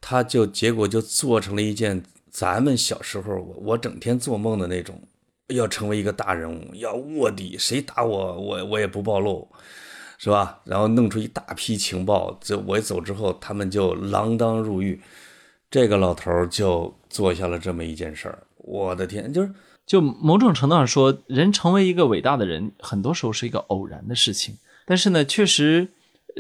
他就结果就做成了一件咱们小时候我我整天做梦的那种，要成为一个大人物，要卧底，谁打我我我也不暴露，是吧？然后弄出一大批情报，这我一走之后，他们就锒铛入狱。这个老头就做下了这么一件事儿。我的天，就是就某种程度上说，人成为一个伟大的人，很多时候是一个偶然的事情。但是呢，确实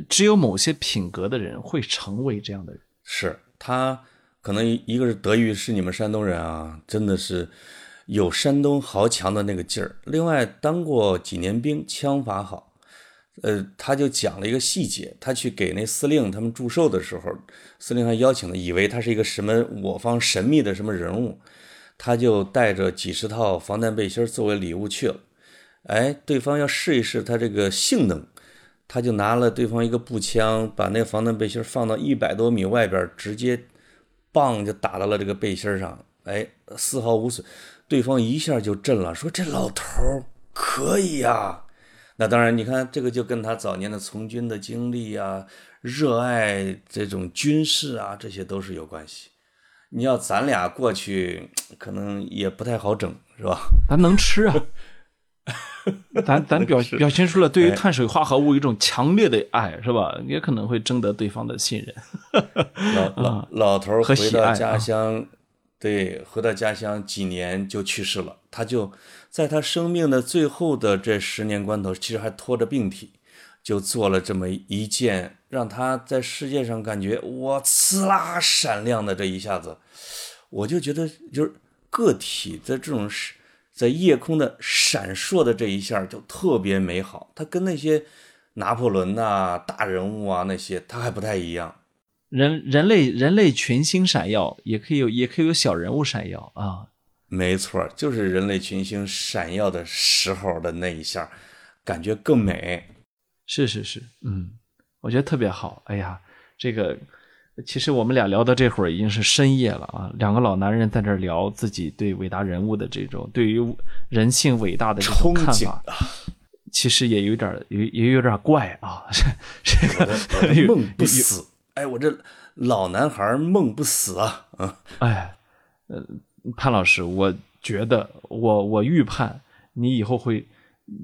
只有某些品格的人会成为这样的人。是。他可能一个是德育是你们山东人啊，真的是有山东豪强的那个劲儿。另外当过几年兵，枪法好。呃，他就讲了一个细节，他去给那司令他们祝寿的时候，司令还邀请了，以为他是一个什么我方神秘的什么人物，他就带着几十套防弹背心作为礼物去了。哎，对方要试一试他这个性能。他就拿了对方一个步枪，把那个防弹背心放到一百多米外边，直接棒就打到了这个背心上，哎，丝毫无损。对方一下就震了，说：“这老头可以呀！”那当然，你看这个就跟他早年的从军的经历啊，热爱这种军事啊，这些都是有关系。你要咱俩过去，可能也不太好整，是吧？咱能吃啊。咱咱表 表现出了对于碳水化合物一种强烈的爱，是吧？也可能会征得对方的信任。老老老头回到家乡，对，回到家乡几年就去世了。他就在他生命的最后的这十年关头，其实还拖着病体，就做了这么一件让他在世界上感觉哇，呲啦闪亮的这一下子，我就觉得就是个体的这种是。在夜空的闪烁的这一下就特别美好，它跟那些拿破仑呐、大人物啊那些，它还不太一样。人人类人类群星闪耀，也可以有也可以有小人物闪耀啊。没错，就是人类群星闪耀的时候的那一下，感觉更美。是是是，嗯，我觉得特别好。哎呀，这个。其实我们俩聊到这会儿已经是深夜了啊，两个老男人在这聊自己对伟大人物的这种对于人性伟大的这种看法，其实也有点也也有点怪啊。这个梦不死，哎，我这老男孩梦不死啊。嗯，哎，呃，潘老师，我觉得我我预判你以后会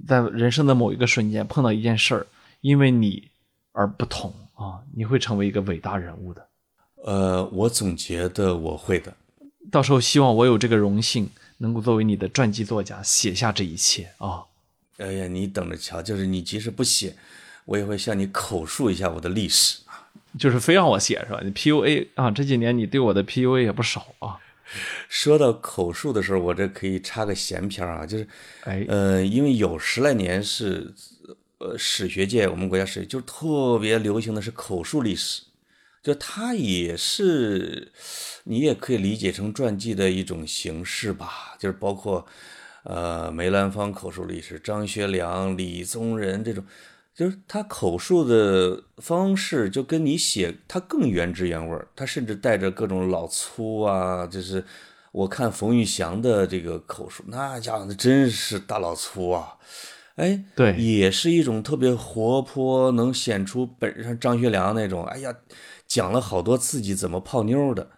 在人生的某一个瞬间碰到一件事儿，因为你而不同。啊，你会成为一个伟大人物的。呃，我总觉得我会的。到时候希望我有这个荣幸，能够作为你的传记作家写下这一切啊。哎呀，你等着瞧，就是你即使不写，我也会向你口述一下我的历史就是非让我写是吧？你 PUA 啊，这几年你对我的 PUA 也不少啊。说到口述的时候，我这可以插个闲篇啊，就是，哎，呃，因为有十来年是，呃，史学界我们国家史就特别流行的是口述历史，就它也是，你也可以理解成传记的一种形式吧，就是包括，呃，梅兰芳口述历史、张学良、李宗仁这种。就是他口述的方式，就跟你写他更原汁原味儿，他甚至带着各种老粗啊。就是我看冯玉祥的这个口述，那家伙那真是大老粗啊！哎，对，也是一种特别活泼，能显出本上张学良那种。哎呀，讲了好多自己怎么泡妞的。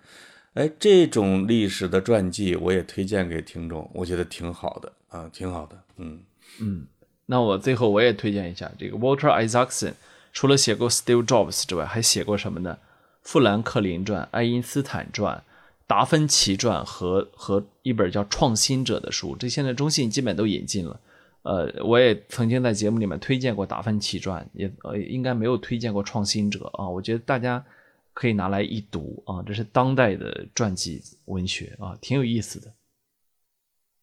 哎，这种历史的传记，我也推荐给听众，我觉得挺好的啊，挺好的。嗯嗯。那我最后我也推荐一下这个 Walter Isaacson，除了写过 Steve Jobs 之外，还写过什么呢？富兰克林传、爱因斯坦传、达芬奇传和和一本叫《创新者》的书，这现在中信基本都引进了。呃，我也曾经在节目里面推荐过达芬奇传，也呃应该没有推荐过创新者啊。我觉得大家可以拿来一读啊，这是当代的传记文学啊，挺有意思的。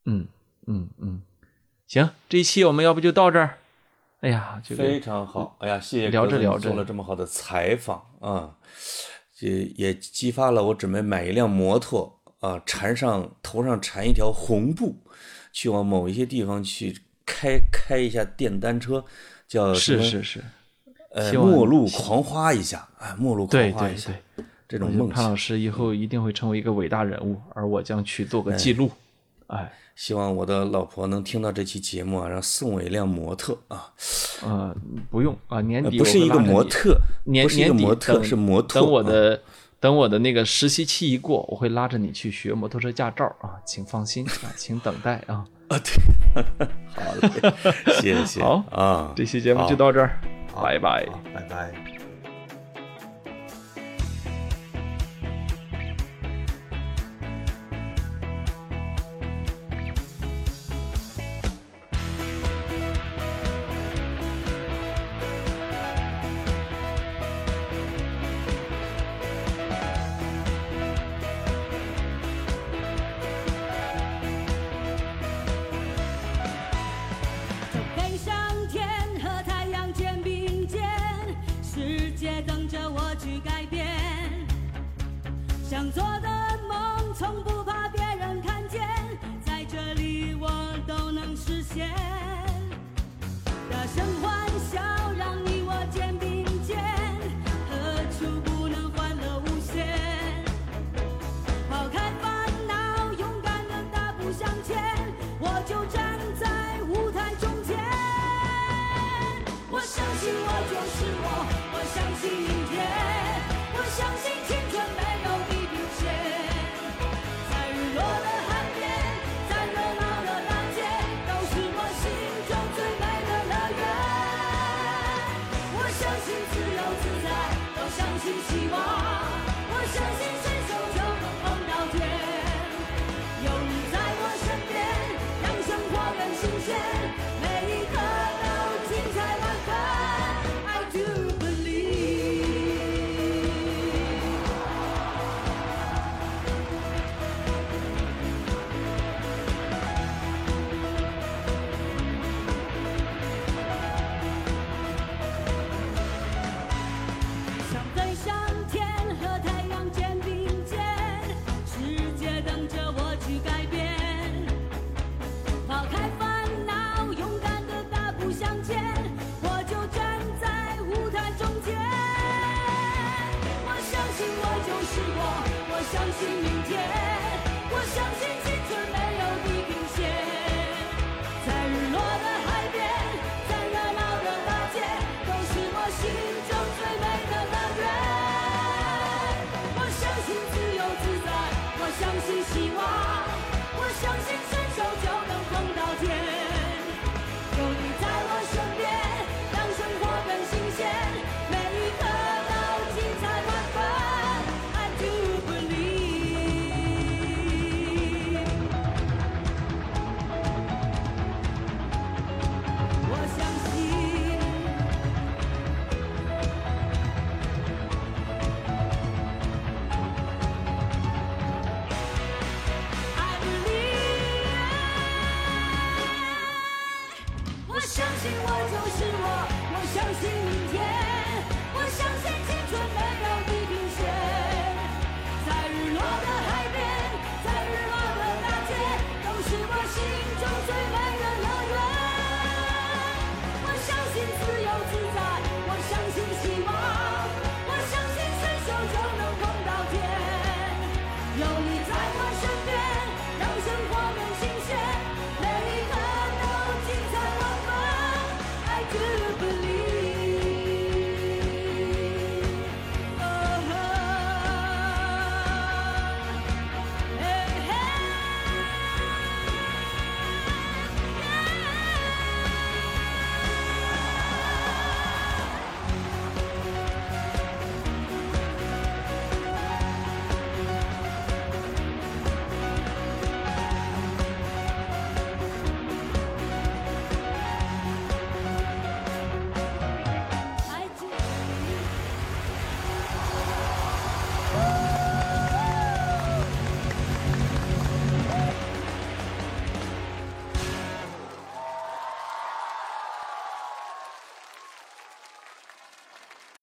嗯嗯嗯。行，这一期我们要不就到这儿。哎呀，非常好。哎呀，谢谢聊着聊着做了这么好的采访啊，也也激发了我准备买一辆摩托啊，缠上头上缠一条红布，去往某一些地方去开开一下电单车，叫是是是，呃，末路狂花一下，哎，末路狂花一下，这种梦。潘老师以后一定会成为一个伟大人物，而我将去做个记录。哎。希望我的老婆能听到这期节目啊，然后送我一辆模特啊。呃，不用啊，年底不是一个模特，年年底模特是模特。等我的等我的那个实习期一过，我会拉着你去学摩托车驾照啊，请放心啊，请等待啊。啊，对，好嘞，谢谢。好啊，这期节目就到这儿，拜拜，拜拜。真希望。天我相信我就是我我相信明天我相信青春没有地平线在日落的海边在热闹的大街都是我心中最美的乐园我相信自由自在我相信希望我相信